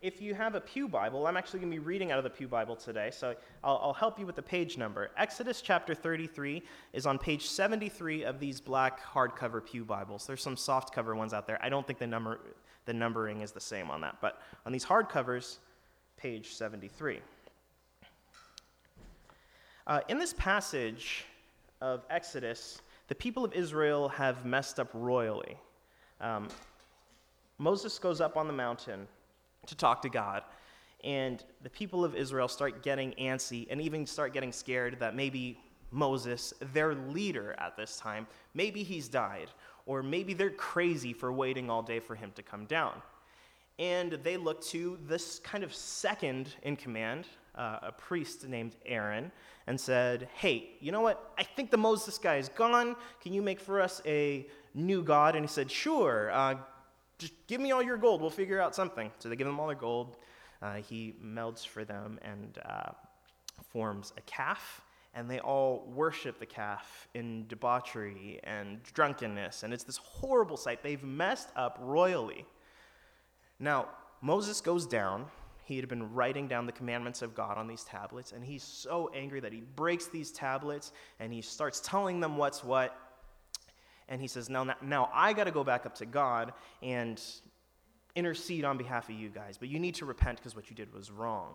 if you have a Pew Bible, I'm actually going to be reading out of the Pew Bible today, so I'll, I'll, help you with the page number. Exodus chapter 33 is on page 73 of these black hardcover Pew Bibles. There's some soft cover ones out there. I don't think the, number, the numbering is the same on that, but on these hardcovers, page 73. Uh, in this passage of Exodus, the people of Israel have messed up royally. Um, Moses goes up on the mountain to talk to God. And the people of Israel start getting antsy and even start getting scared that maybe Moses, their leader at this time, maybe he's died, or maybe they're crazy for waiting all day for him to come down. And they look to this kind of second in command, uh, a priest named Aaron, and said, Hey, you know what? I think the Moses guy is gone. Can you make for us a new God? And he said, Sure. Uh, just give me all your gold. We'll figure out something. So they give him all their gold. Uh, he melds for them and uh, forms a calf. And they all worship the calf in debauchery and drunkenness. And it's this horrible sight. They've messed up royally. Now, Moses goes down. He had been writing down the commandments of God on these tablets. And he's so angry that he breaks these tablets and he starts telling them what's what and he says, Now, now I got to go back up to God and intercede on behalf of you guys, but you need to repent because what you did was wrong.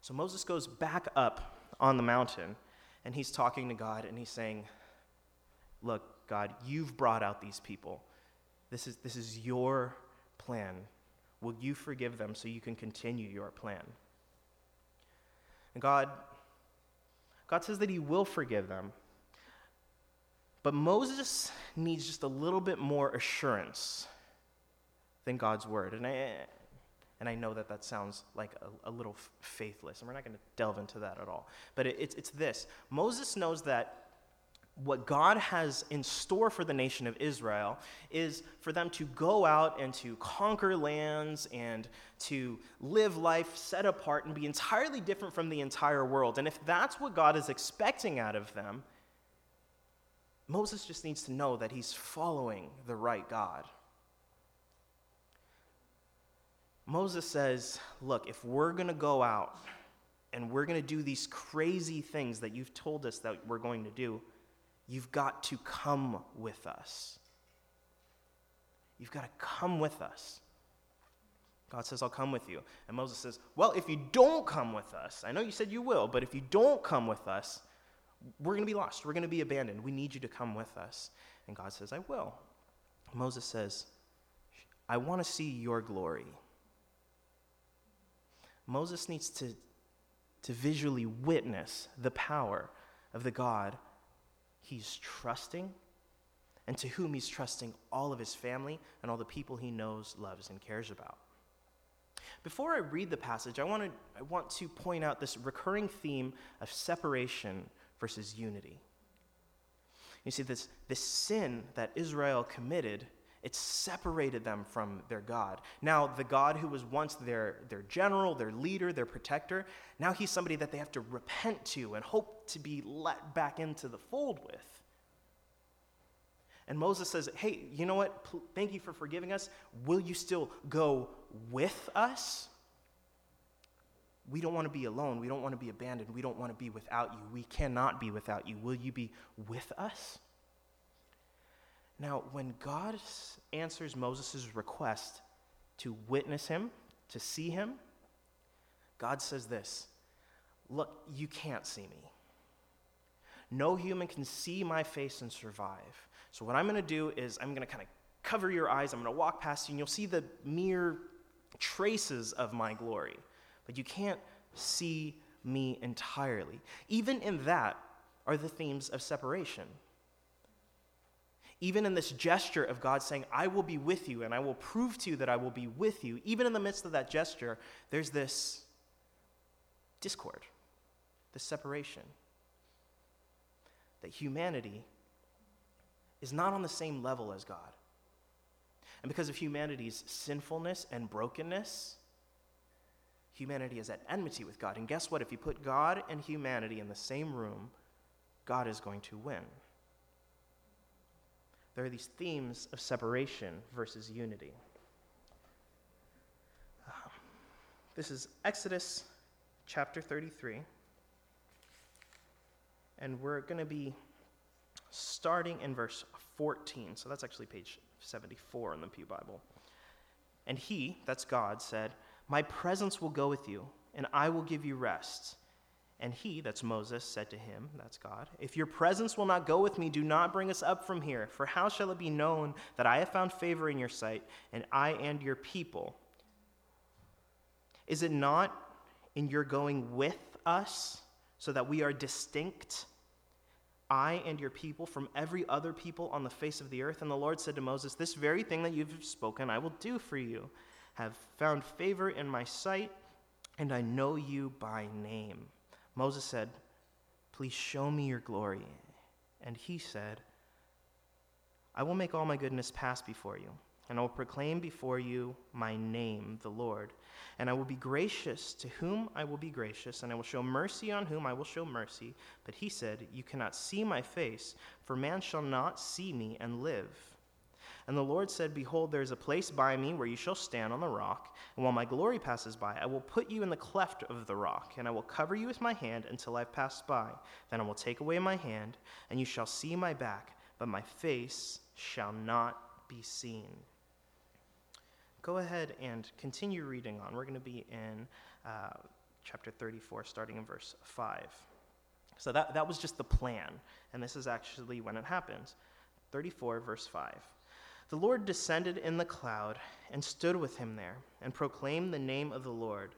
So Moses goes back up on the mountain and he's talking to God and he's saying, Look, God, you've brought out these people. This is, this is your plan. Will you forgive them so you can continue your plan? And God, God says that He will forgive them. But Moses needs just a little bit more assurance than God's word. And I, and I know that that sounds like a, a little f- faithless, and we're not going to delve into that at all. But it, it's, it's this Moses knows that what God has in store for the nation of Israel is for them to go out and to conquer lands and to live life set apart and be entirely different from the entire world. And if that's what God is expecting out of them, Moses just needs to know that he's following the right God. Moses says, Look, if we're going to go out and we're going to do these crazy things that you've told us that we're going to do, you've got to come with us. You've got to come with us. God says, I'll come with you. And Moses says, Well, if you don't come with us, I know you said you will, but if you don't come with us, we're going to be lost. We're going to be abandoned. We need you to come with us. And God says, I will. Moses says, I want to see your glory. Moses needs to, to visually witness the power of the God he's trusting and to whom he's trusting all of his family and all the people he knows, loves, and cares about. Before I read the passage, I want to, I want to point out this recurring theme of separation versus unity. You see, this, this sin that Israel committed, it separated them from their God. Now, the God who was once their, their general, their leader, their protector, now he's somebody that they have to repent to and hope to be let back into the fold with. And Moses says, Hey, you know what? Thank you for forgiving us. Will you still go with us? We don't want to be alone. We don't want to be abandoned. We don't want to be without you. We cannot be without you. Will you be with us? Now, when God answers Moses' request to witness him, to see him, God says this Look, you can't see me. No human can see my face and survive. So, what I'm going to do is I'm going to kind of cover your eyes. I'm going to walk past you, and you'll see the mere traces of my glory but you can't see me entirely. Even in that are the themes of separation. Even in this gesture of God saying, I will be with you and I will prove to you that I will be with you, even in the midst of that gesture, there's this discord, this separation. That humanity is not on the same level as God. And because of humanity's sinfulness and brokenness, humanity is at enmity with God. And guess what? If you put God and humanity in the same room, God is going to win. There are these themes of separation versus unity. Um, This is Exodus chapter 33. And we're going to be starting in verse 14. So that's actually page 74 in the Pew Bible. And he, that's God, said, My presence will go with you, and I will give you rest. And he, that's Moses, said to him, that's God, If your presence will not go with me, do not bring us up from here. For how shall it be known that I have found favor in your sight, and I and your people? Is it not in your going with us, so that we are distinct, I and your people, from every other people on the face of the earth? And the Lord said to Moses, This very thing that you've spoken, I will do for you. Have found favor in my sight, and I know you by name. Moses said, Please show me your glory. And he said, I will make all my goodness pass before you, and I will proclaim before you my name, the Lord. And I will be gracious to whom I will be gracious, and I will show mercy on whom I will show mercy. But he said, You cannot see my face, for man shall not see me and live. And the Lord said, Behold, there is a place by me where you shall stand on the rock, and while my glory passes by, I will put you in the cleft of the rock, and I will cover you with my hand until I've passed by. Then I will take away my hand, and you shall see my back, but my face shall not be seen. Go ahead and continue reading on. We're going to be in uh, chapter 34, starting in verse 5. So that, that was just the plan, and this is actually when it happens. 34, verse 5. The Lord descended in the cloud and stood with him there and proclaimed the name of the Lord.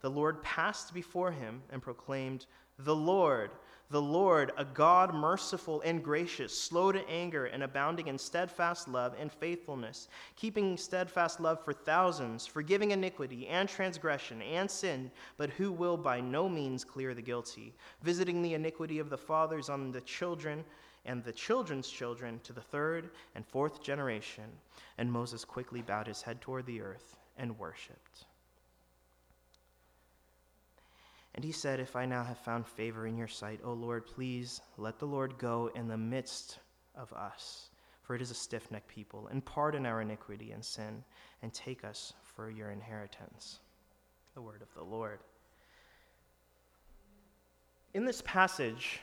The Lord passed before him and proclaimed, The Lord, the Lord, a God merciful and gracious, slow to anger and abounding in steadfast love and faithfulness, keeping steadfast love for thousands, forgiving iniquity and transgression and sin, but who will by no means clear the guilty, visiting the iniquity of the fathers on the children and the children's children to the third and fourth generation. And Moses quickly bowed his head toward the earth and worshiped. And he said, If I now have found favor in your sight, O Lord, please let the Lord go in the midst of us, for it is a stiff necked people, and pardon our iniquity and sin, and take us for your inheritance. The word of the Lord. In this passage,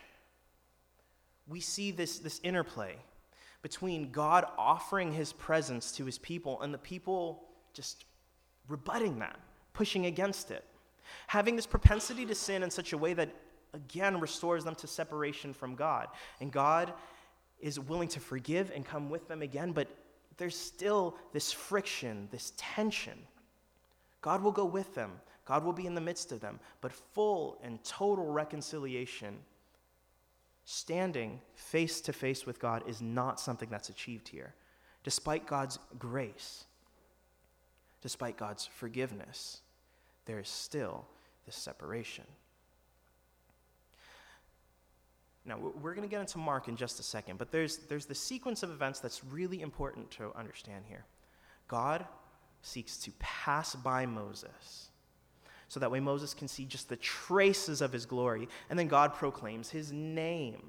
we see this, this interplay between God offering his presence to his people and the people just rebutting that, pushing against it, having this propensity to sin in such a way that, again, restores them to separation from God. And God is willing to forgive and come with them again, but there's still this friction, this tension. God will go with them, God will be in the midst of them, but full and total reconciliation standing face to face with God is not something that's achieved here. Despite God's grace, despite God's forgiveness, there is still this separation. Now, we're going to get into Mark in just a second, but there's, there's the sequence of events that's really important to understand here. God seeks to pass by Moses so that way Moses can see just the traces of his glory, and then God proclaims his name.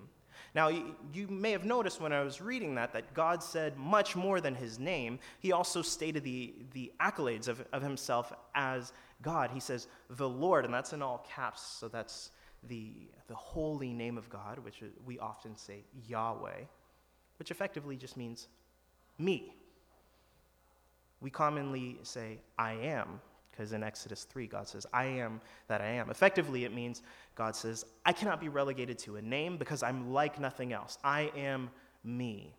Now, you may have noticed when I was reading that that God said much more than his name. He also stated the, the accolades of, of himself as God. He says, the Lord, and that's in all caps, so that's the, the holy name of God, which we often say Yahweh, which effectively just means me. We commonly say, I am, because in Exodus 3, God says, I am that I am. Effectively, it means God says, I cannot be relegated to a name because I'm like nothing else. I am me.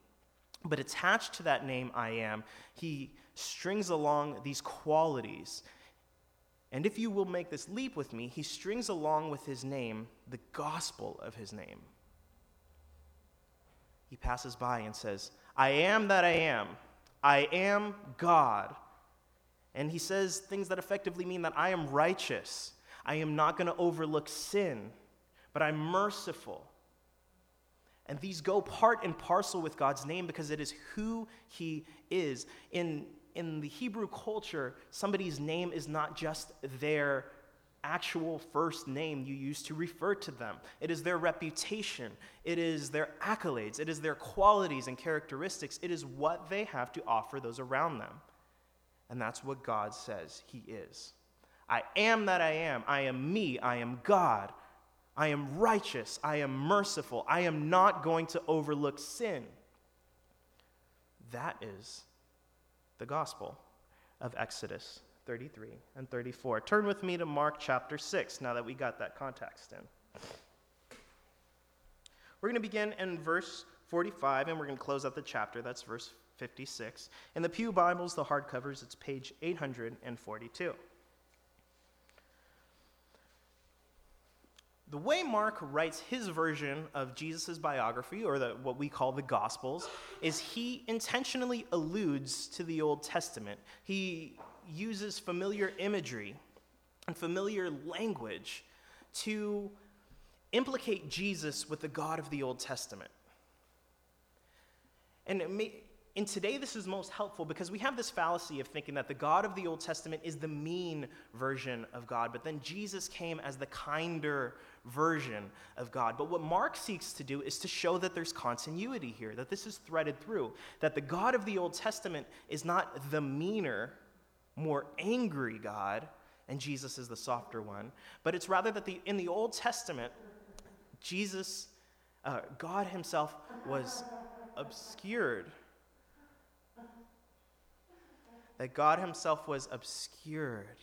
But attached to that name, I am, he strings along these qualities. And if you will make this leap with me, he strings along with his name the gospel of his name. He passes by and says, I am that I am. I am God. And he says things that effectively mean that I am righteous. I am not going to overlook sin, but I'm merciful. And these go part and parcel with God's name because it is who he is. In, in the Hebrew culture, somebody's name is not just their actual first name you use to refer to them. It is their reputation, it is their accolades, it is their qualities and characteristics, it is what they have to offer those around them. And that's what God says He is. I am that I am. I am me. I am God. I am righteous. I am merciful. I am not going to overlook sin. That is the gospel of Exodus 33 and 34. Turn with me to Mark chapter 6 now that we got that context in. We're going to begin in verse 45 and we're going to close out the chapter. That's verse 56. In the Pew Bibles, the hardcovers, it's page 842. The way Mark writes his version of Jesus' biography, or the, what we call the Gospels, is he intentionally alludes to the Old Testament. He uses familiar imagery and familiar language to implicate Jesus with the God of the Old Testament. And may, in today, this is most helpful because we have this fallacy of thinking that the God of the Old Testament is the mean version of God, but then Jesus came as the kinder version of God. But what Mark seeks to do is to show that there's continuity here, that this is threaded through, that the God of the Old Testament is not the meaner, more angry God, and Jesus is the softer one, but it's rather that the, in the Old Testament, Jesus, uh, God Himself was obscured. That God Himself was obscured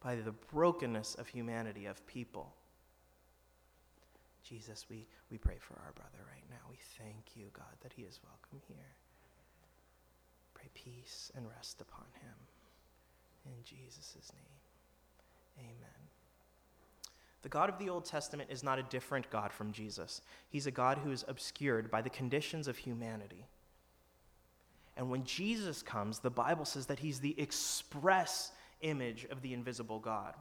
by the brokenness of humanity, of people. Jesus, we, we pray for our brother right now. We thank you, God, that he is welcome here. Pray peace and rest upon him. In Jesus' name, amen. The God of the Old Testament is not a different God from Jesus. He's a God who is obscured by the conditions of humanity. And when Jesus comes, the Bible says that he's the express image of the invisible God,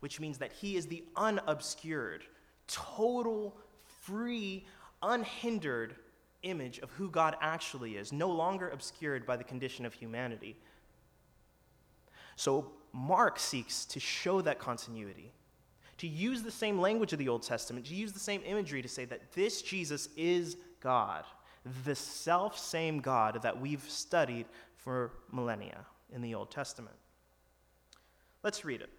which means that he is the unobscured, total, free, unhindered image of who God actually is, no longer obscured by the condition of humanity. So Mark seeks to show that continuity, to use the same language of the Old Testament, to use the same imagery to say that this Jesus is God, the self same God that we've studied for millennia in the Old Testament. Let's read it.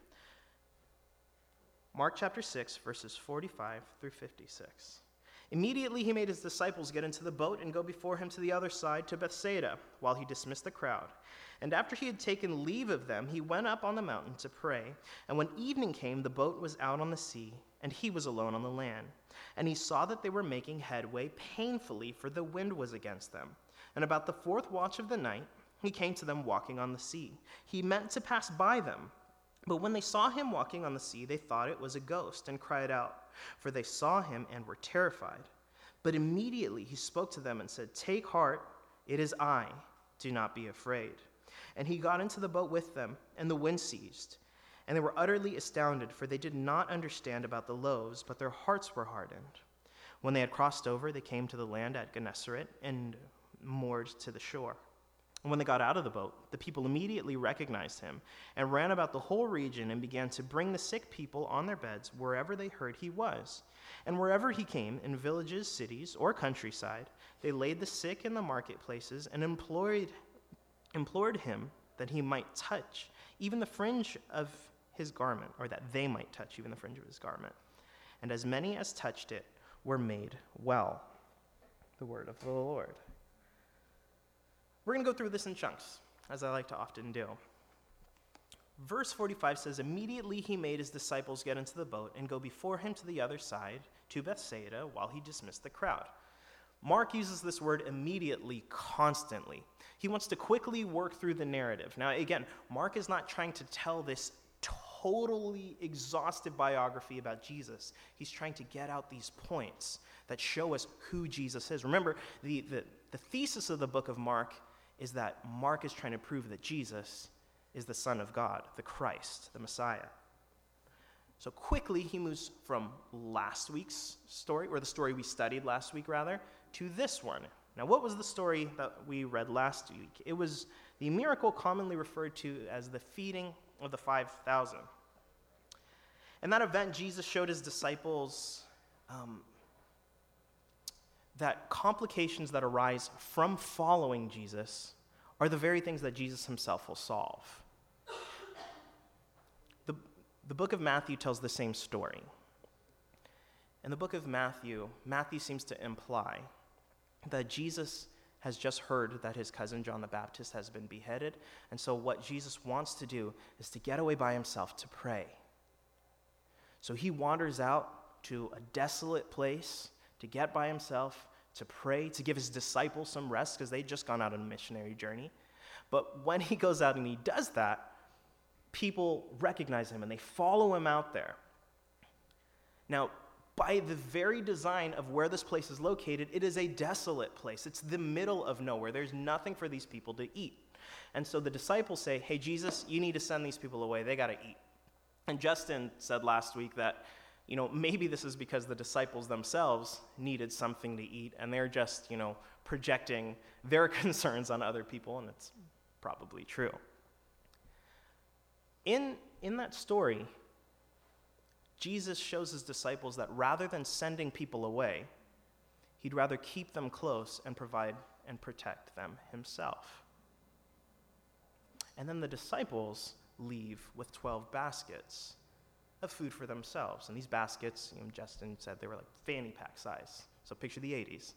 Mark chapter 6, verses 45 through 56. Immediately he made his disciples get into the boat and go before him to the other side to Bethsaida, while he dismissed the crowd. And after he had taken leave of them, he went up on the mountain to pray. And when evening came, the boat was out on the sea, and he was alone on the land. And he saw that they were making headway painfully, for the wind was against them. And about the fourth watch of the night, he came to them walking on the sea. He meant to pass by them but when they saw him walking on the sea, they thought it was a ghost and cried out, for they saw him and were terrified. But immediately he spoke to them and said, Take heart, it is I, do not be afraid. And he got into the boat with them, and the wind ceased. And they were utterly astounded, for they did not understand about the loaves, but their hearts were hardened. When they had crossed over, they came to the land at Gennesaret and moored to the shore. And when they got out of the boat, the people immediately recognized him and ran about the whole region and began to bring the sick people on their beds wherever they heard he was. And wherever he came, in villages, cities, or countryside, they laid the sick in the marketplaces and implored, implored him that he might touch even the fringe of his garment, or that they might touch even the fringe of his garment. And as many as touched it were made well. The word of the Lord. We're going to go through this in chunks, as I like to often do. Verse 45 says, Immediately he made his disciples get into the boat and go before him to the other side, to Bethsaida, while he dismissed the crowd. Mark uses this word immediately constantly. He wants to quickly work through the narrative. Now, again, Mark is not trying to tell this totally exhaustive biography about Jesus. He's trying to get out these points that show us who Jesus is. Remember, the, the, the thesis of the book of Mark is that Mark is trying to prove that Jesus is the Son of God, the Christ, the Messiah. So quickly, he moves from last week's story, or the story we studied last week, rather, to this one. Now, what was the story that we read last week? It was the miracle commonly referred to as the feeding of the 5,000. In that event, Jesus showed his disciples um, that complications that arise from following Jesus are the very things that Jesus himself will solve. the book of Matthew tells the same story. In the book of Matthew, Matthew seems to imply that Jesus has just heard that his cousin John the Baptist has been beheaded. And so, what Jesus wants to do is to get away by himself to pray. So, he wanders out to a desolate place to get by himself, to pray, to give his disciples some rest because they'd just gone out on a missionary journey. But when he goes out and he does that, people recognize him and they follow him out there. Now, by the very design of where this place is located, it is a desolate place. It's the middle of nowhere. There's nothing for these people to eat. And so the disciples say, Hey, Jesus, you need to send these people away. They got to eat. And Justin said last week that, you know, maybe this is because the disciples themselves needed something to eat and they're just, you know, projecting their concerns on other people, and it's probably true. In, in that story, Jesus shows his disciples that rather than sending people away, he'd rather keep them close and provide and protect them himself. And then the disciples leave with 12 baskets of food for themselves. And these baskets, you know, Justin said they were like fanny pack size. So picture the 80s.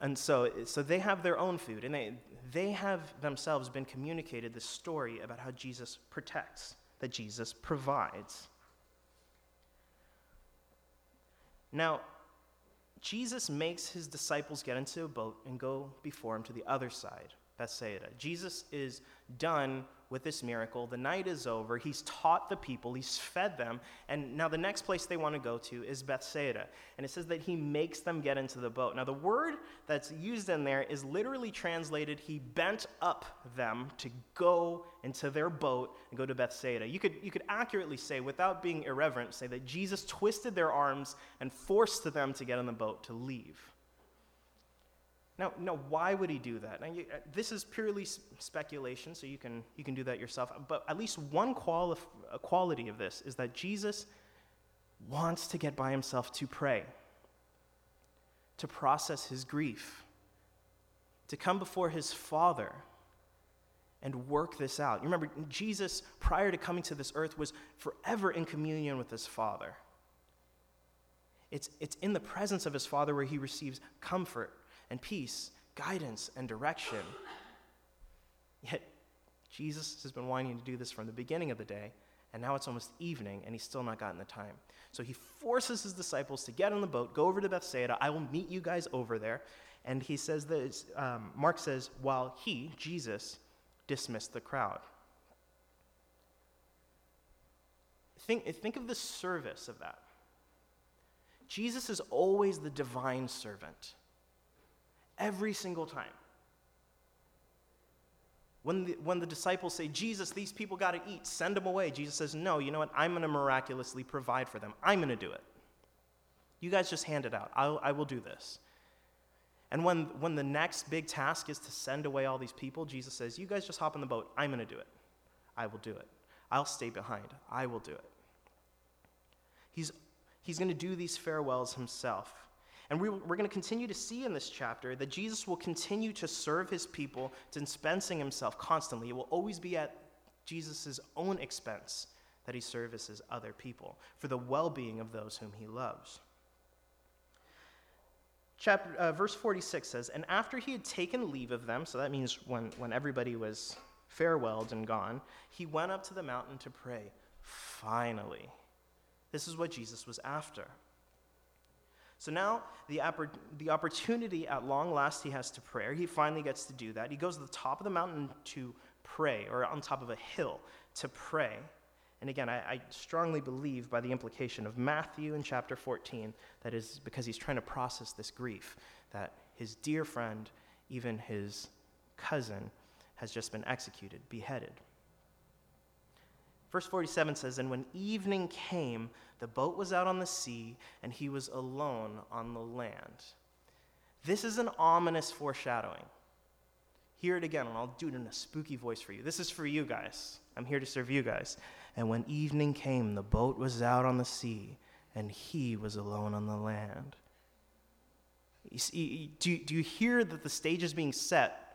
And so, so they have their own food, and they, they have themselves been communicated this story about how Jesus protects, that Jesus provides. Now, Jesus makes his disciples get into a boat and go before him to the other side, Bethsaida. Jesus is done with this miracle. The night is over. He's taught the people, he's fed them. And now the next place they want to go to is Bethsaida. And it says that he makes them get into the boat. Now, the word that's used in there is literally translated he bent up them to go into their boat and go to Bethsaida. You could, you could accurately say, without being irreverent, say that Jesus twisted their arms and forced them to get in the boat to leave. Now, now, why would he do that? Now, you, uh, this is purely speculation, so you can, you can do that yourself. But at least one quali- quality of this is that Jesus wants to get by himself to pray, to process his grief, to come before his Father and work this out. You remember, Jesus, prior to coming to this earth, was forever in communion with his Father. It's, it's in the presence of his Father where he receives comfort and peace, guidance and direction. Yet, Jesus has been wanting to do this from the beginning of the day, and now it's almost evening, and he's still not gotten the time. So he forces his disciples to get on the boat, go over to Bethsaida. I will meet you guys over there. And he says this um, Mark says, while he, Jesus, dismissed the crowd. Think, think of the service of that. Jesus is always the divine servant. Every single time. When the, when the disciples say, Jesus, these people got to eat, send them away, Jesus says, No, you know what? I'm going to miraculously provide for them. I'm going to do it. You guys just hand it out. I'll, I will do this. And when, when the next big task is to send away all these people, Jesus says, You guys just hop in the boat. I'm going to do it. I will do it. I'll stay behind. I will do it. He's, he's going to do these farewells himself. And we, are going to continue to see in this chapter that Jesus will continue to serve his people, dispensing himself constantly. It will always be at Jesus' own expense that he services other people for the well being of those whom he loves. Chapter, uh, verse 46 says, And after he had taken leave of them, so that means when, when everybody was farewelled and gone, he went up to the mountain to pray. Finally. This is what Jesus was after. So now the, oppor- the opportunity at long last he has to pray. He finally gets to do that. He goes to the top of the mountain to pray, or on top of a hill to pray. And again, I, I, strongly believe by the implication of Matthew in chapter 14 that is because he's trying to process this grief that his dear friend, even his cousin, has just been executed, beheaded. Verse 47 says, And when evening came, the boat was out on the sea, and he was alone on the land. This is an ominous foreshadowing. Hear it again, and I'll do it in a spooky voice for you. This is for you guys. I'm here to serve you guys. And when evening came, the boat was out on the sea, and he was alone on the land. You see, do, do you hear that the stage is being set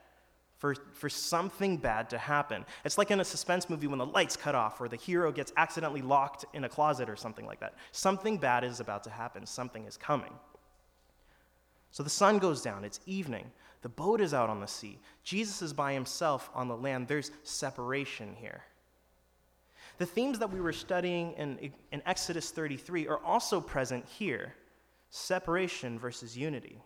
for, for something bad to happen. It's like in a suspense movie when the lights cut off or the hero gets accidentally locked in a closet or something like that. Something bad is about to happen, something is coming. So the sun goes down, it's evening. The boat is out on the sea. Jesus is by himself on the land. There's separation here. The themes that we were studying in, in Exodus 33 are also present here separation versus unity.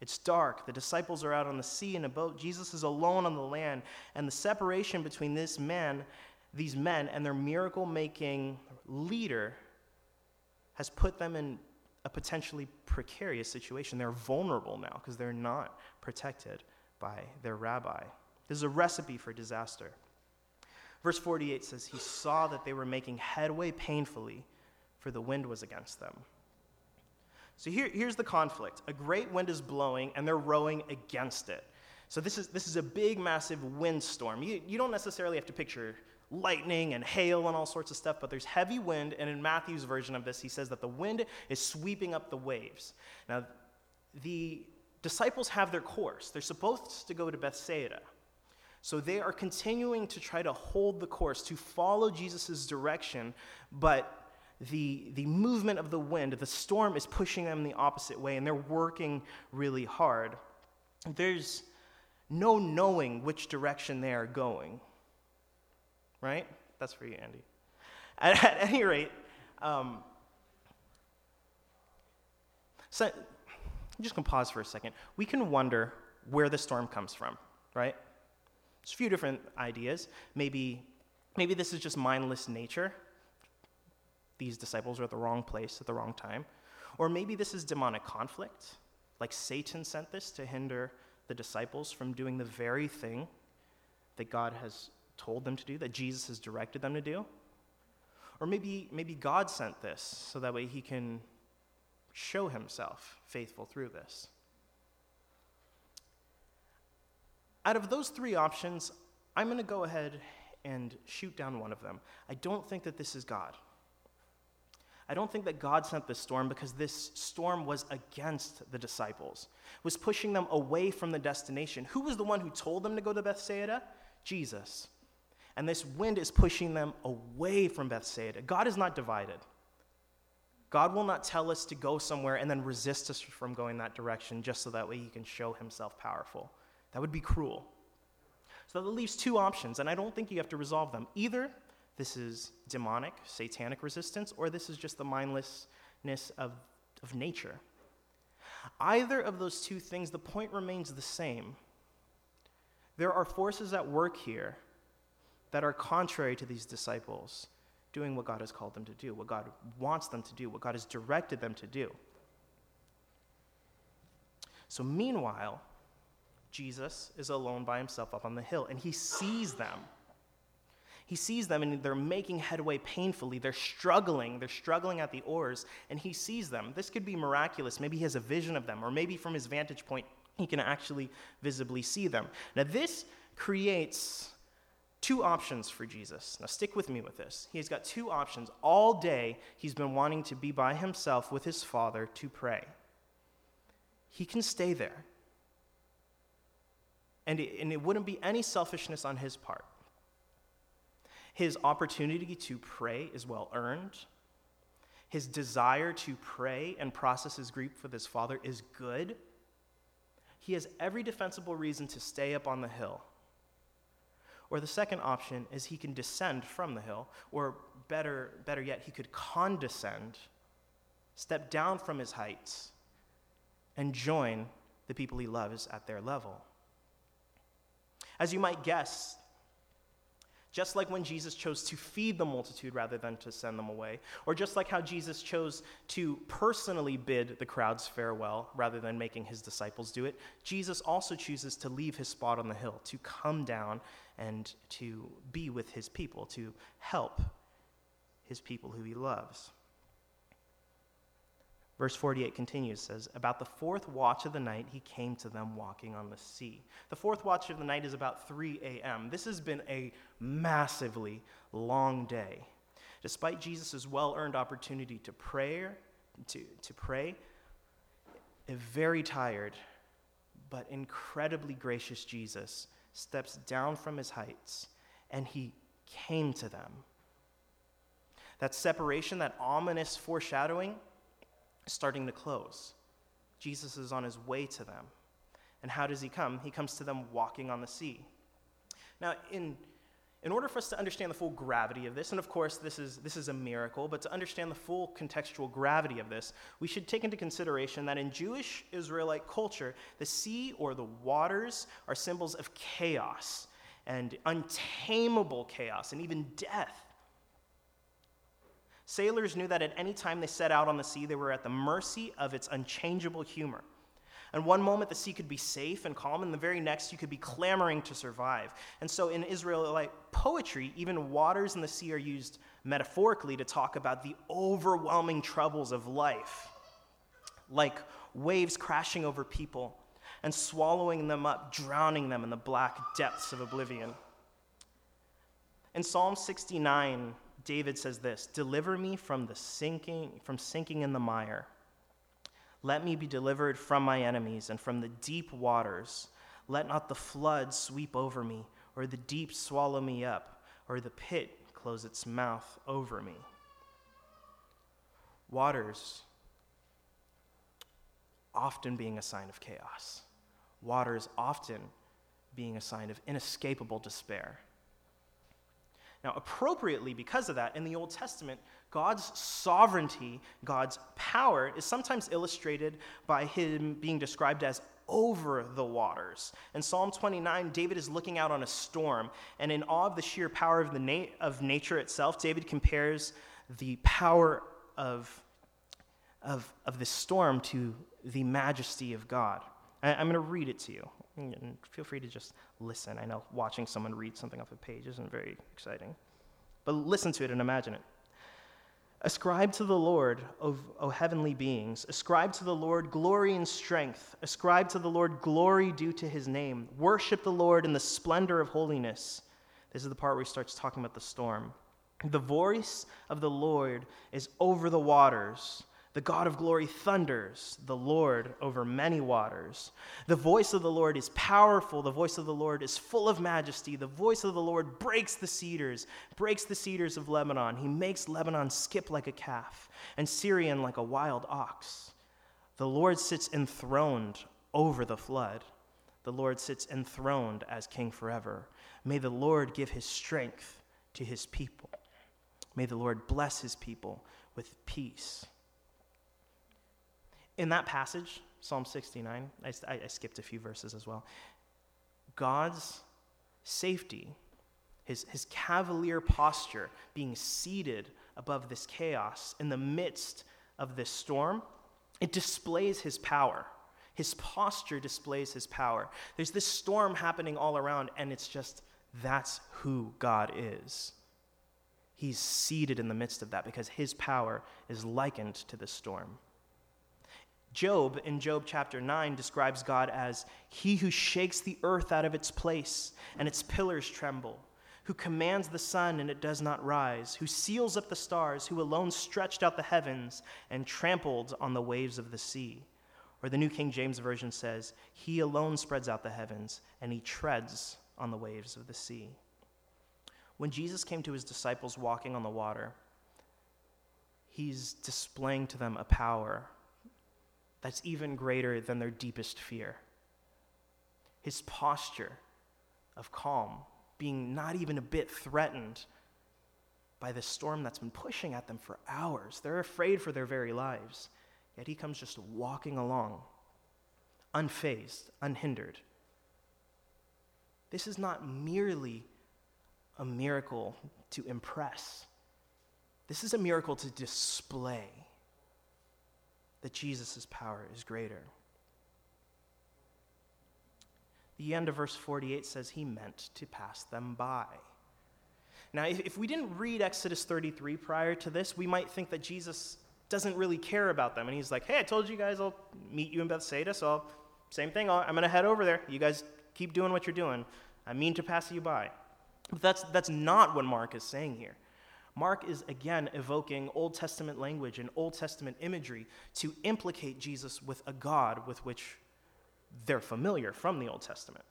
It's dark. The disciples are out on the sea in a boat. Jesus is alone on the land. And the separation between this man, these men, and their miracle making leader has put them in a potentially precarious situation. They're vulnerable now because they're not protected by their rabbi. This is a recipe for disaster. Verse 48 says, He saw that they were making headway painfully, for the wind was against them. So here, here's the conflict a great wind is blowing, and they're rowing against it. So this is, this is a big, massive windstorm. You, you don't necessarily have to picture lightning and hail and all sorts of stuff, but there's heavy wind, and in Matthew's version of this, he says that the wind is sweeping up the waves. Now, the disciples have their course. They're supposed to go to Bethsaida. So they are continuing to try to hold the course, to follow Jesus' direction, but the, the movement of the wind, the storm is pushing them the opposite way, and they're working really hard. There's no knowing which direction they are going right? That's for you, Andy. At, at any rate, um, so I'm just going to pause for a second. We can wonder where the storm comes from, right? There's a few different ideas. Maybe, maybe this is just mindless nature. These disciples are at the wrong place at the wrong time. Or maybe this is demonic conflict, like Satan sent this to hinder the disciples from doing the very thing that God has told them to do, that Jesus has directed them to do. Or maybe, maybe God sent this so that way he can show himself faithful through this. Out of those three options, I'm going to go ahead and shoot down one of them. I don't think that this is God. I don't think that God sent this storm because this storm was against the disciples, was pushing them away from the destination. Who was the one who told them to go to Bethsaida? Jesus and this wind is pushing them away from Bethsaida. God is not divided. God will not tell us to go somewhere and then resist us from going that direction just so that way he can show himself powerful. That would be cruel. So that leaves two options, and I don't think you have to resolve them. Either this is demonic, satanic resistance, or this is just the mindlessness of, of nature. Either of those two things, the point remains the same. There are forces at work here that are contrary to these disciples doing what God has called them to do, what God wants them to do, what God has directed them to do. So, meanwhile, Jesus is alone by himself up on the hill, and he sees them. He sees them, and they're making headway painfully. They're struggling. They're struggling at the oars, and he sees them. This could be miraculous. Maybe he has a vision of them, or maybe from his vantage point, he can actually visibly see them. Now, this creates two options for Jesus. Now, stick with me with this. He's got two options. All day, he's been wanting to be by himself with his Father to pray. He can stay there. And it, and it wouldn't be any selfishness on his part. His opportunity to pray is well earned. His desire to pray and process his grief with his Father is good. He has every defensible reason to stay up on the hill or the second option is he can descend from the hill, or better, better yet, he could condescend, step down from his heights, and join the people he loves at their level. As you might guess, just like when Jesus chose to feed the multitude rather than to send them away, or just like how Jesus chose to personally bid the crowds farewell rather than making his disciples do it, Jesus also chooses to leave his spot on the hill, to come down and to be with his people, to help his people who he loves. Verse 48 continues, says, About the fourth watch of the night, he came to them walking on the sea. The fourth watch of the night is about 3 a.m. This has been a massively long day. Despite Jesus' well earned opportunity to pray, to, to pray, a very tired but incredibly gracious Jesus steps down from his heights, and he came to them. That separation, that ominous foreshadowing, starting to close. Jesus is on his way to them. And how does he come? He comes to them walking on the sea. Now, in, in order for us to understand the full gravity of this, and of course, this is, this is a miracle, but to understand the full contextual gravity of this, we should take into consideration that in Jewish Israelite culture, the sea or the waters are symbols of chaos and untamable chaos and even death. Sailors knew that at any time they set out on the sea, they were at the mercy of its unchangeable humor. And one moment the sea could be safe and calm, and the very next you could be clamoring to survive. And so in Israelite poetry, even waters in the sea are used metaphorically to talk about the overwhelming troubles of life, like waves crashing over people and swallowing them up, drowning them in the black depths of oblivion. In Psalm 69, David says this Deliver me from the sinking, from sinking in the mire. Let me be delivered from my enemies and from the deep waters. Let not the flood sweep over me, or the deep swallow me up, or the pit close its mouth over me. Waters often being a sign of chaos, waters often being a sign of inescapable despair. Now, appropriately, because of that, in the Old Testament, God's sovereignty, God's power, is sometimes illustrated by him being described as over the waters. In Psalm 29, David is looking out on a storm, and in awe of the sheer power of, the na- of nature itself, David compares the power of, of, of this storm to the majesty of God. I, I'm going to read it to you. And feel free to just listen. I know watching someone read something off a page isn't very exciting. But listen to it and imagine it. Ascribe to the Lord, O, o, heavenly beings. Ascribe to the Lord glory and strength. Ascribe to the Lord glory due to his name. Worship the Lord in the splendor of holiness. This is the part where he starts talking about the storm. The voice of the Lord is over the waters. The God of glory thunders, the Lord over many waters. The voice of the Lord is powerful. The voice of the Lord is full of majesty. The voice of the Lord breaks the cedars, breaks the cedars of Lebanon. He makes Lebanon skip like a calf, and Sirion like a wild ox. The Lord sits enthroned over the flood. The Lord sits enthroned as king forever. May the Lord give his strength to his people. May the Lord bless his people with peace. In that passage, Psalm 69, I, I, skipped a few verses as well. God's safety, his, his cavalier posture, being seated above this chaos in the midst of this storm, it displays his power. His posture displays his power. There's this storm happening all around, and it's just that's who God is. He's seated in the midst of that because his power is likened to the storm. Job, in Job chapter 9, describes God as He who shakes the earth out of its place and its pillars tremble, who commands the sun and it does not rise, who seals up the stars, who alone stretched out the heavens and trampled on the waves of the sea. Or the New King James Version says, He alone spreads out the heavens and He treads on the waves of the sea. When Jesus came to His disciples walking on the water, He's displaying to them a power that's even greater than their deepest fear. His posture of calm, being not even a bit threatened by the storm that's been pushing at them for hours. They're afraid for their very lives. Yet he comes just walking along, unfazed, unhindered. This is not merely a miracle to impress, this is a miracle to display that Jesus' power is greater. The end of verse 48 says he meant to pass them by. Now, if, if we didn't read Exodus 33 prior to this, we might think that Jesus doesn't really care about them. And he's like, hey, I told you guys I'll meet you in Bethsaida, so I'll, same thing, i am going to head over there. You guys keep doing what you're doing. I mean to pass you by. But that's, that's not what Mark is saying here. Mark is again evoking Old Testament language and Old Testament imagery to implicate Jesus with a God with which they're familiar from the Old Testament.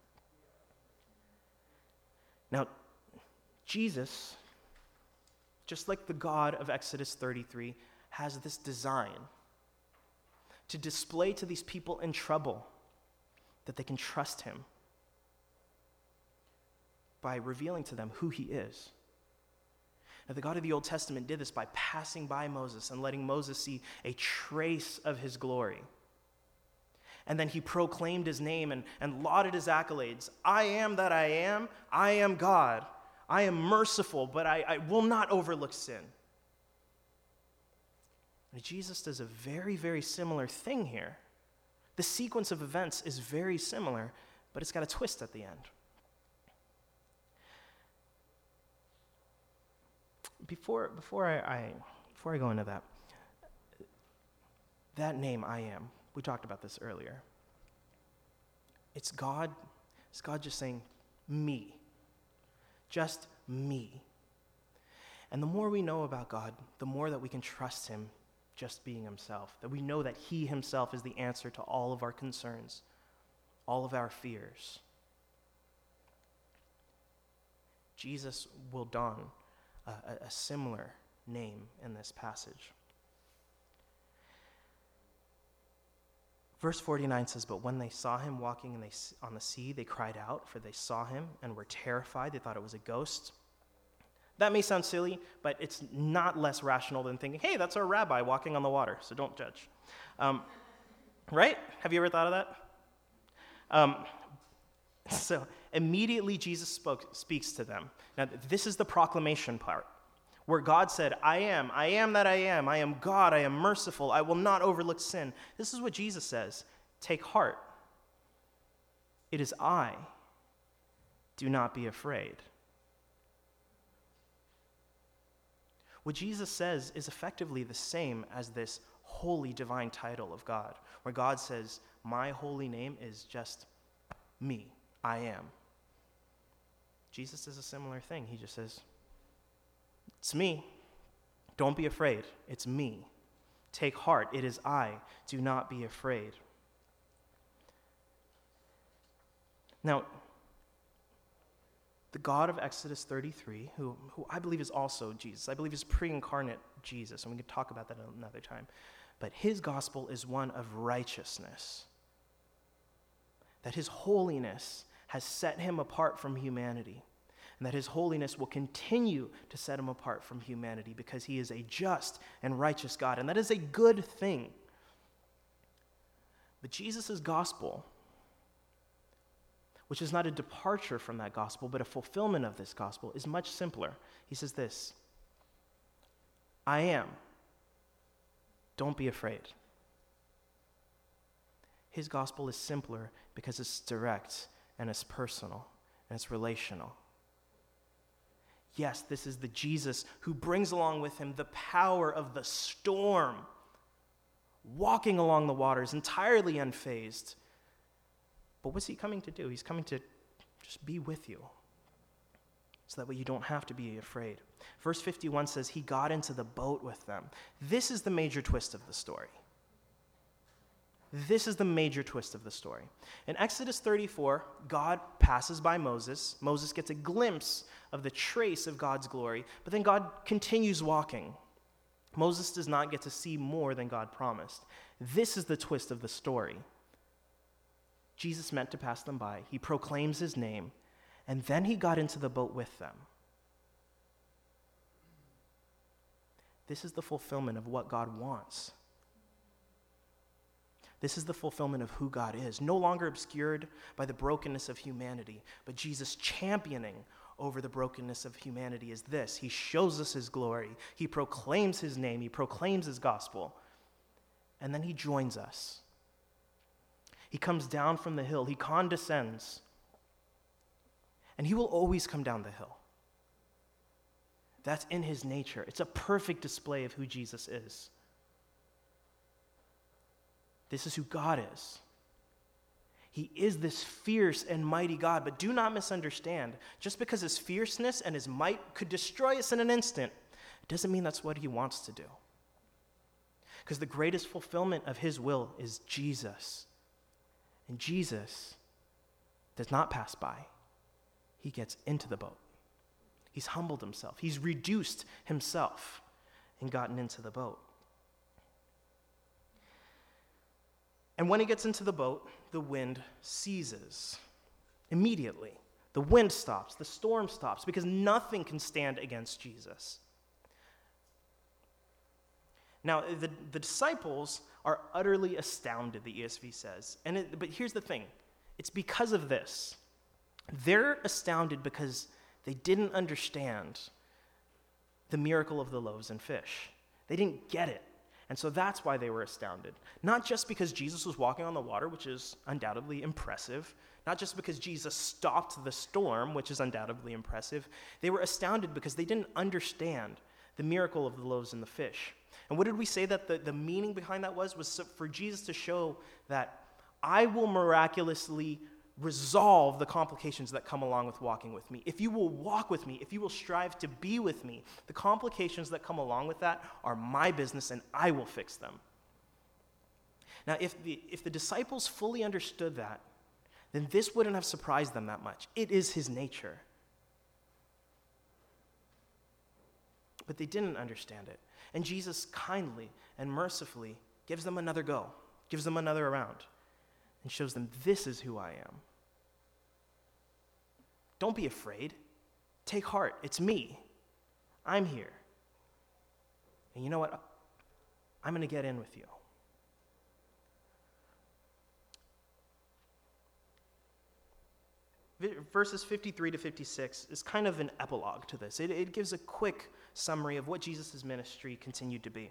Now, Jesus, just like the God of Exodus 33, has this design to display to these people in trouble that they can trust him by revealing to them who he is. Now, the God of the Old Testament did this by passing by Moses and letting Moses see a trace of his glory. And then he proclaimed his name and, and lauded his accolades. I am that I am. I am God. I am merciful, but I, I will not overlook sin. And Jesus does a very, very similar thing here. The sequence of events is very similar, but it's got a twist at the end. Before, before, I, I, before I go into that, that name, I am, we talked about this earlier. It's God, it's God just saying, me. Just me. And the more we know about God, the more that we can trust Him just being Himself, that we know that He Himself is the answer to all of our concerns, all of our fears. Jesus will a, a similar name in this passage. Verse 49 says, But when they saw him walking they, on the sea, they cried out, for they saw him and were terrified. They thought it was a ghost. That may sound silly, but it's not less rational than thinking, hey, that's our rabbi walking on the water, so don't judge. Um, right? Have you ever thought of that? Um, so immediately Jesus spoke, speaks to them. Now, this is the proclamation part where God said, I am, I am that I am, I am God, I am merciful, I will not overlook sin. This is what Jesus says Take heart. It is I. Do not be afraid. What Jesus says is effectively the same as this holy divine title of God, where God says, My holy name is just me. I am. Jesus does a similar thing. He just says, it's me. Don't be afraid. It's me. Take heart. It is I. Do not be afraid. Now, the God of Exodus 33, who, who I believe is also Jesus, I believe is pre incarnate Jesus, and we can talk about that another time. But his gospel is one of righteousness. That his holiness has set him apart from humanity and that his holiness will continue to set him apart from humanity because he is a just and righteous God. And that is a good thing. But Jesus' gospel, which is not a departure from that gospel, but a fulfillment of this gospel, is much simpler. He says this I am. Don't be afraid. His gospel is simpler because it's direct and it's personal and it's relational. Yes, this is the Jesus who brings along with him the power of the storm, walking along the waters entirely unfazed. But what's he coming to do? He's coming to just be with you so that way you don't have to be afraid. Verse 51 says, He got into the boat with them. This is the major twist of the story. This is the major twist of the story. In Exodus 34, God passes by Moses. Moses gets a glimpse of the trace of God's glory, but then God continues walking. Moses does not get to see more than God promised. This is the twist of the story. Jesus meant to pass them by. He proclaims his name, and then he got into the boat with them. This is the fulfillment of what God wants. This is the fulfillment of who God is, no longer obscured by the brokenness of humanity, but Jesus championing over the brokenness of humanity is this He shows us His glory, He proclaims His name, He proclaims His gospel, and then He joins us. He comes down from the hill, He condescends, and He will always come down the hill. That's in His nature. It's a perfect display of who Jesus is. This is who God is. He is this fierce and mighty God, but do not misunderstand. Just because his fierceness and his might could destroy us in an instant, doesn't mean that's what he wants to do. Because the greatest fulfillment of his will is Jesus. And Jesus does not pass by, he gets into the boat. He's humbled himself, he's reduced himself and gotten into the boat. And when he gets into the boat, the wind ceases immediately. The wind stops, the storm stops, because nothing can stand against Jesus. Now, the, the disciples are utterly astounded, the ESV says. And it, but here's the thing it's because of this. They're astounded because they didn't understand the miracle of the loaves and fish. They didn't get it. And so that's why they were astounded. Not just because Jesus was walking on the water, which is undoubtedly impressive, not just because Jesus stopped the storm, which is undoubtedly impressive. They were astounded because they didn't understand the miracle of the loaves and the fish. And what did we say that the, the meaning behind that was? Was for Jesus to show that I will miraculously resolve the complications that come along with walking with me. If you will walk with me, if you will strive to be with me, the complications that come along with that are my business and I will fix them. Now, if the, if the disciples fully understood that, then this wouldn't have surprised them that much. It is his nature. But they didn't understand it. And Jesus kindly and mercifully gives them another go, gives them another round, and shows them this is who I am. Don't be afraid. Take heart. It's me. I'm here. And you know what? I'm going to get in with you. verses 53 to 56 is kind of an epilogue to this. It, it gives a quick summary of what Jesus' ministry continued to be.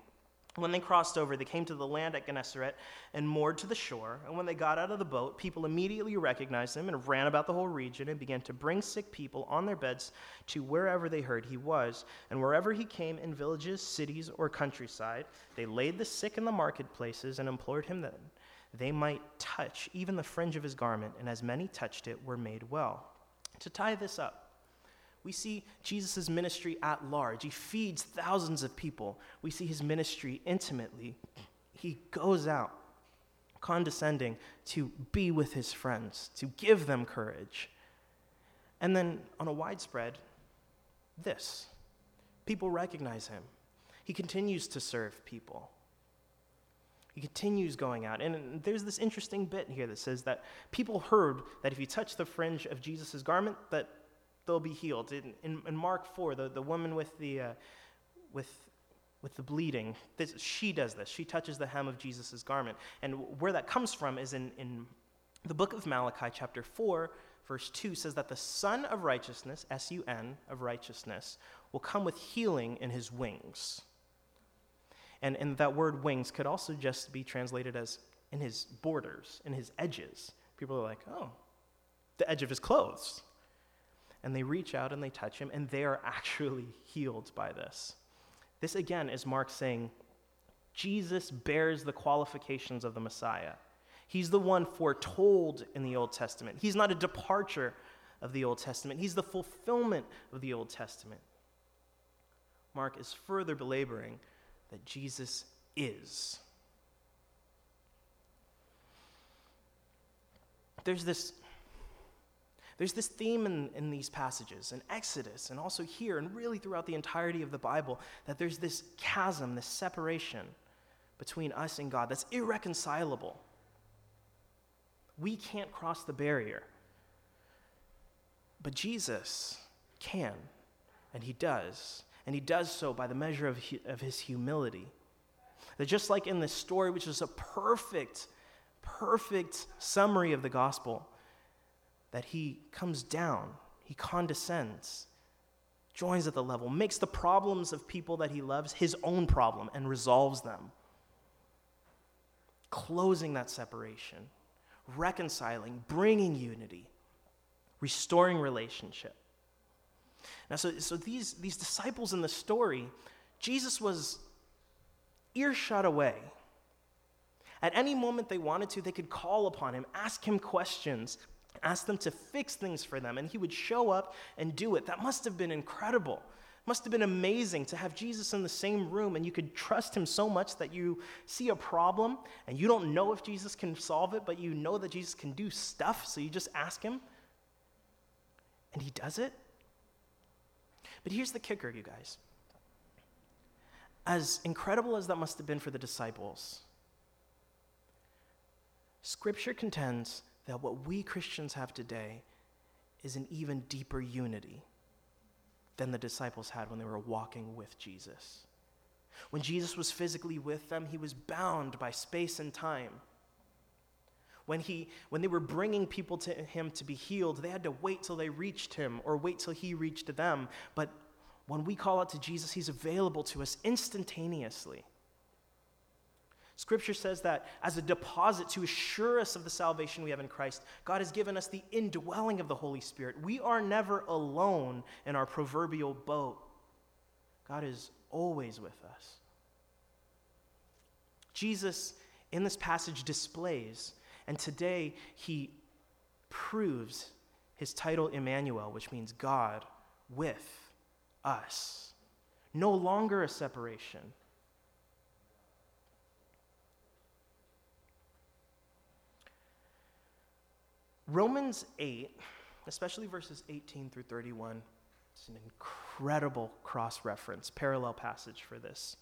When they crossed over, they came to the land at Gennesaret and moored to the shore. And when they got out of the boat, people immediately recognized him and ran about the whole region and began to bring sick people on their beds to wherever they heard he was. And wherever he came, in villages, cities, or countryside, they laid the sick in the marketplaces and implored him that they might touch even the fringe of his garment, and as many touched it were made well. To tie this up, we see Jesus' ministry at large. He feeds thousands of people. We see his ministry intimately. He goes out condescending to be with his friends, to give them courage. And then on a widespread, this people recognize him. He continues to serve people. He continues going out. And there's this interesting bit here that says that people heard that if you touch the fringe of Jesus' garment, that they'll be healed. In, in, in Mark 4, the, the woman with the, uh, with, with the bleeding, this, she does this. She touches the hem of Jesus' garment. And where that comes from is in, in the book of Malachi, chapter 4, verse 2 says that the Sun of Righteousness, S U N, of righteousness, will come with healing in his wings. And, and that word wings could also just be translated as in his borders, in his edges. People are like, oh, the edge of his clothes. And they reach out and they touch him, and they are actually healed by this. This, again, is Mark saying Jesus bears the qualifications of the Messiah. He's the one foretold in the Old Testament. He's not a departure of the Old Testament, he's the fulfillment of the Old Testament. Mark is further belaboring that Jesus is. There's this, there's this theme in, in these passages, in Exodus, and also here, and really throughout the entirety of the Bible, that there's this chasm, this separation between us and God that's irreconcilable. We can't cross the barrier. But Jesus can, and He does and he does so by the measure of, of his humility. That just like in this story, which is a perfect, perfect summary of the gospel, that he comes down, he condescends, joins at the level, makes the problems of people that he loves his own problem, and resolves them. Closing that separation, reconciling, bringing unity, restoring relationship. Now, so, so these, these disciples in the story, Jesus was earshot away. At any moment they wanted to, they could call upon him, ask him questions, ask them to fix things for them, and he would show up and do it. That must have been incredible. Must have been amazing to have Jesus in the same room and you could trust him so much that you see a problem and you don't know if Jesus can solve it, but you know that Jesus can do stuff, so you just ask him and he does it. But here's the kicker, you guys. As incredible as that must have been for the disciples, Scripture contends that what we Christians have today is an even deeper unity than the disciples had when they were walking with Jesus. When Jesus was physically with them, he was bound by space and time. When, he, when they were bringing people to him to be healed, they had to wait till they reached him or wait till he reached them. But when we call out to Jesus, he's available to us instantaneously. Scripture says that as a deposit to assure us of the salvation we have in Christ, God has given us the indwelling of the Holy Spirit. We are never alone in our proverbial boat. God is always with us. Jesus, in this passage, displays, and today he proves his title Emmanuel, which means God with us. No longer a separation Romans 8, especially verses 18 through 31, is an incredible cross reference, parallel passage for this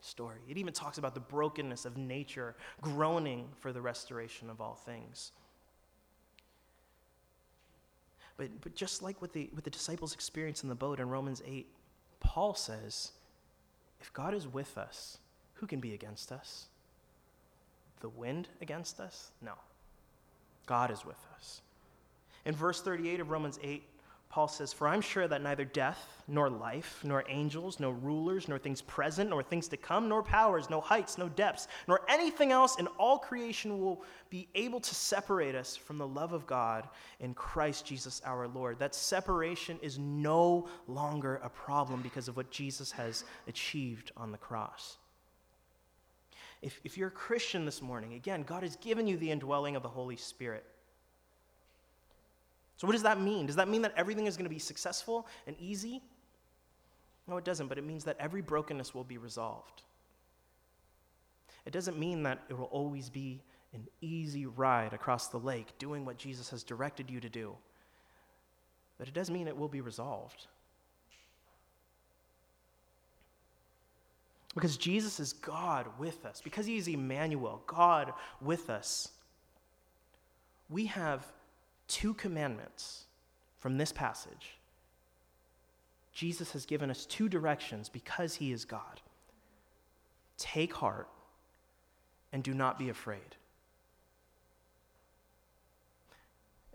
story. It even talks about the brokenness of nature groaning for the restoration of all things. But, but just like with the, with the disciples' experience in the boat in Romans 8, Paul says, if God is with us, who can be against us? The wind against us? No. God is with us. In verse 38 of Romans 8, Paul says, For I'm sure that neither death, nor life, nor angels, nor rulers, nor things present, nor things to come, nor powers, no heights, no depths, nor anything else in all creation will be able to separate us from the love of God in Christ Jesus our Lord. That separation is no longer a problem because of what Jesus has achieved on the cross. If, if you're a Christian this morning, again, God has given you the indwelling of the Holy Spirit. So, what does that mean? Does that mean that everything is going to be successful and easy? No, it doesn't, but it means that every brokenness will be resolved. It doesn't mean that it will always be an easy ride across the lake doing what Jesus has directed you to do, but it does mean it will be resolved. Because Jesus is God with us, because He is Emmanuel, God with us, we have two commandments from this passage. Jesus has given us two directions because He is God. Take heart and do not be afraid.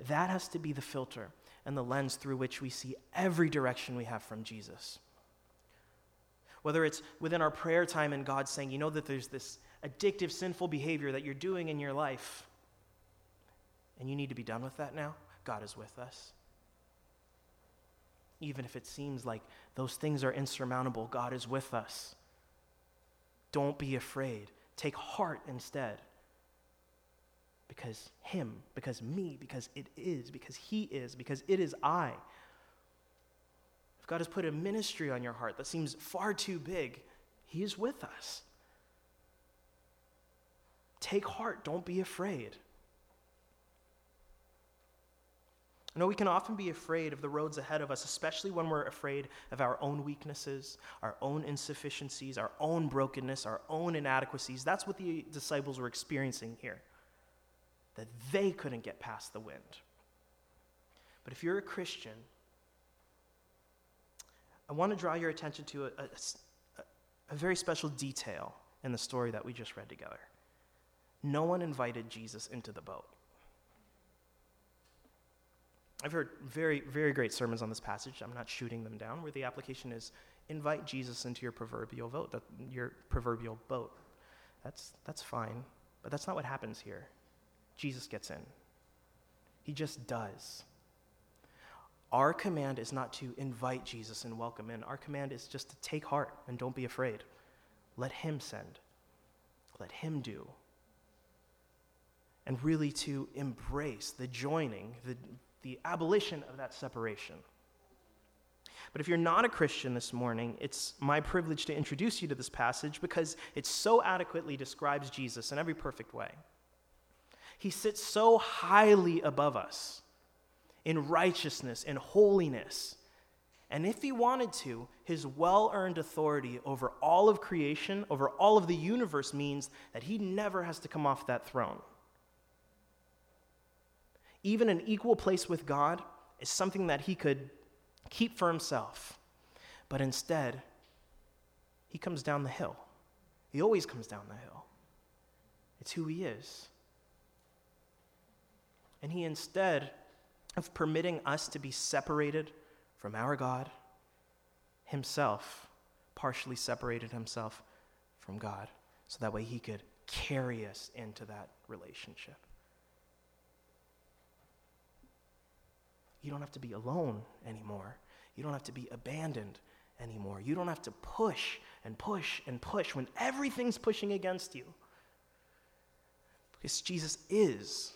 That has to be the filter and the lens through which we see every direction we have from Jesus. Whether it's within our prayer time and God saying, you know that there's this addictive, sinful behavior that you're doing in your life, and you need to be done with that now, God is with us. Even if it seems like those things are insurmountable, God is with us. Don't be afraid. Take heart instead. Because Him, because me, because it is, because He is, because it is I God has put a ministry on your heart that seems far too big, He is with us. Take heart, don't be afraid. I know we can often be afraid of the roads ahead of us, especially when we're afraid of our own weaknesses, our own insufficiencies, our own brokenness, our own inadequacies. That's what the disciples were experiencing here, that they couldn't get past the wind. But if you're a Christian, I want to draw your attention to a, a, a very special detail in the story that we just read together. No one invited Jesus into the boat. I've heard very, very great sermons on this passage. I'm not shooting them down, where the application is invite Jesus into your proverbial boat. That, your proverbial boat. That's, that's fine, but that's not what happens here. Jesus gets in. He just does. Our command is not to invite Jesus and welcome in. Our command is just to take heart and don't be afraid. Let Him send, let Him do. And really to embrace the joining, the, the abolition of that separation. But if you're not a Christian this morning, it's my privilege to introduce you to this passage because it so adequately describes Jesus in every perfect way. He sits so highly above us in righteousness and holiness. And if he wanted to, his well earned authority over all of creation, over all of the universe, means that he never has to come off that throne. Even an equal place with God is something that he could keep for himself. But instead, he comes down the hill. He always comes down the hill. It's who he is. And he, instead of permitting us to be separated from our God, himself partially separated himself from God so that way he could carry us into that relationship. You don't have to be alone anymore. You don't have to be abandoned anymore. You don't have to push and push and push when everything's pushing against you. Because Jesus is,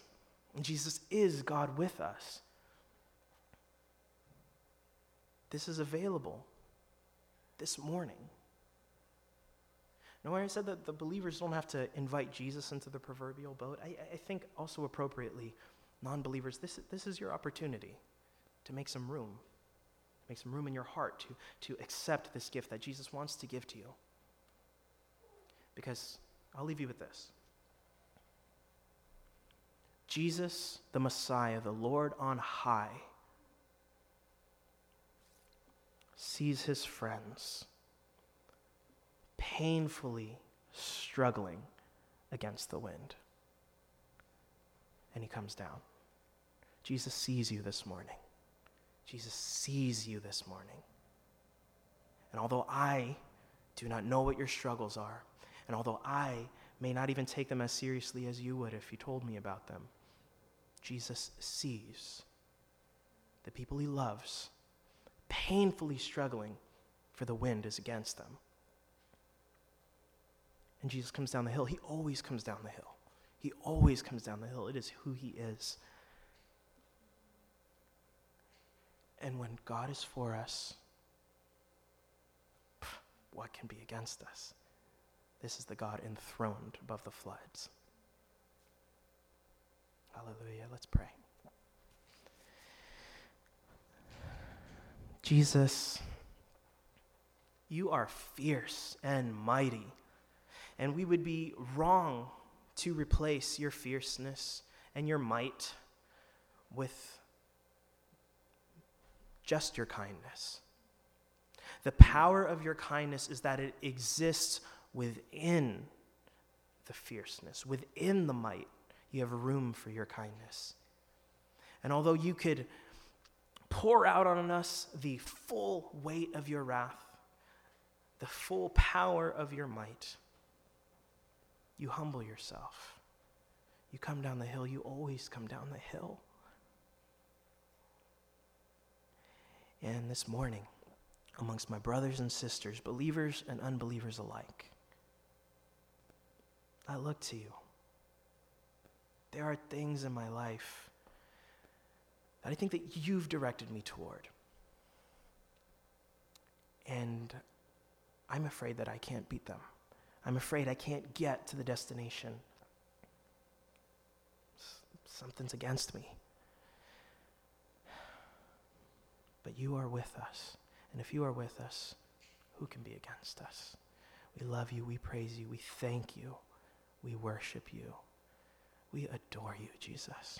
and Jesus is God with us. This is available this morning. Now, when I said that the believers don't have to invite Jesus into the proverbial boat, I, I think also appropriately, non believers, this, this is your opportunity to make some room. Make some room in your heart to, to accept this gift that Jesus wants to give to you. Because I'll leave you with this Jesus, the Messiah, the Lord on high, sees his friends painfully struggling against the wind. And he comes down. Jesus sees you this morning. Jesus sees you this morning. And although I do not know what your struggles are, and although I may not even take them as seriously as you would if you told me about them, Jesus sees the people he loves painfully struggling for the wind is against them. And Jesus comes down the hill. He always comes down the hill. He always comes down the hill. It is who he is. And when God is for us, what can be against us? This is the God enthroned above the floods. Hallelujah. Let's pray. Jesus, you are fierce and mighty, and we would be wrong to replace your fierceness and your might with just your kindness. The power of your kindness is that it exists within the fierceness, within the might. You have room for your kindness. And although you could pour out on us the full weight of your wrath, the full power of your might, you humble yourself. You come down the hill, you always come down the hill. And this morning, amongst my brothers and sisters, believers and unbelievers alike, I look to you. There are things in my life I think that you've directed me toward. And I'm afraid that I can't beat them. I'm afraid I can't get to the destination. Something's against me. but you are with us. And if you are with us, who can be against us? We love you. We praise you. We thank you. We worship you. We adore you, Jesus.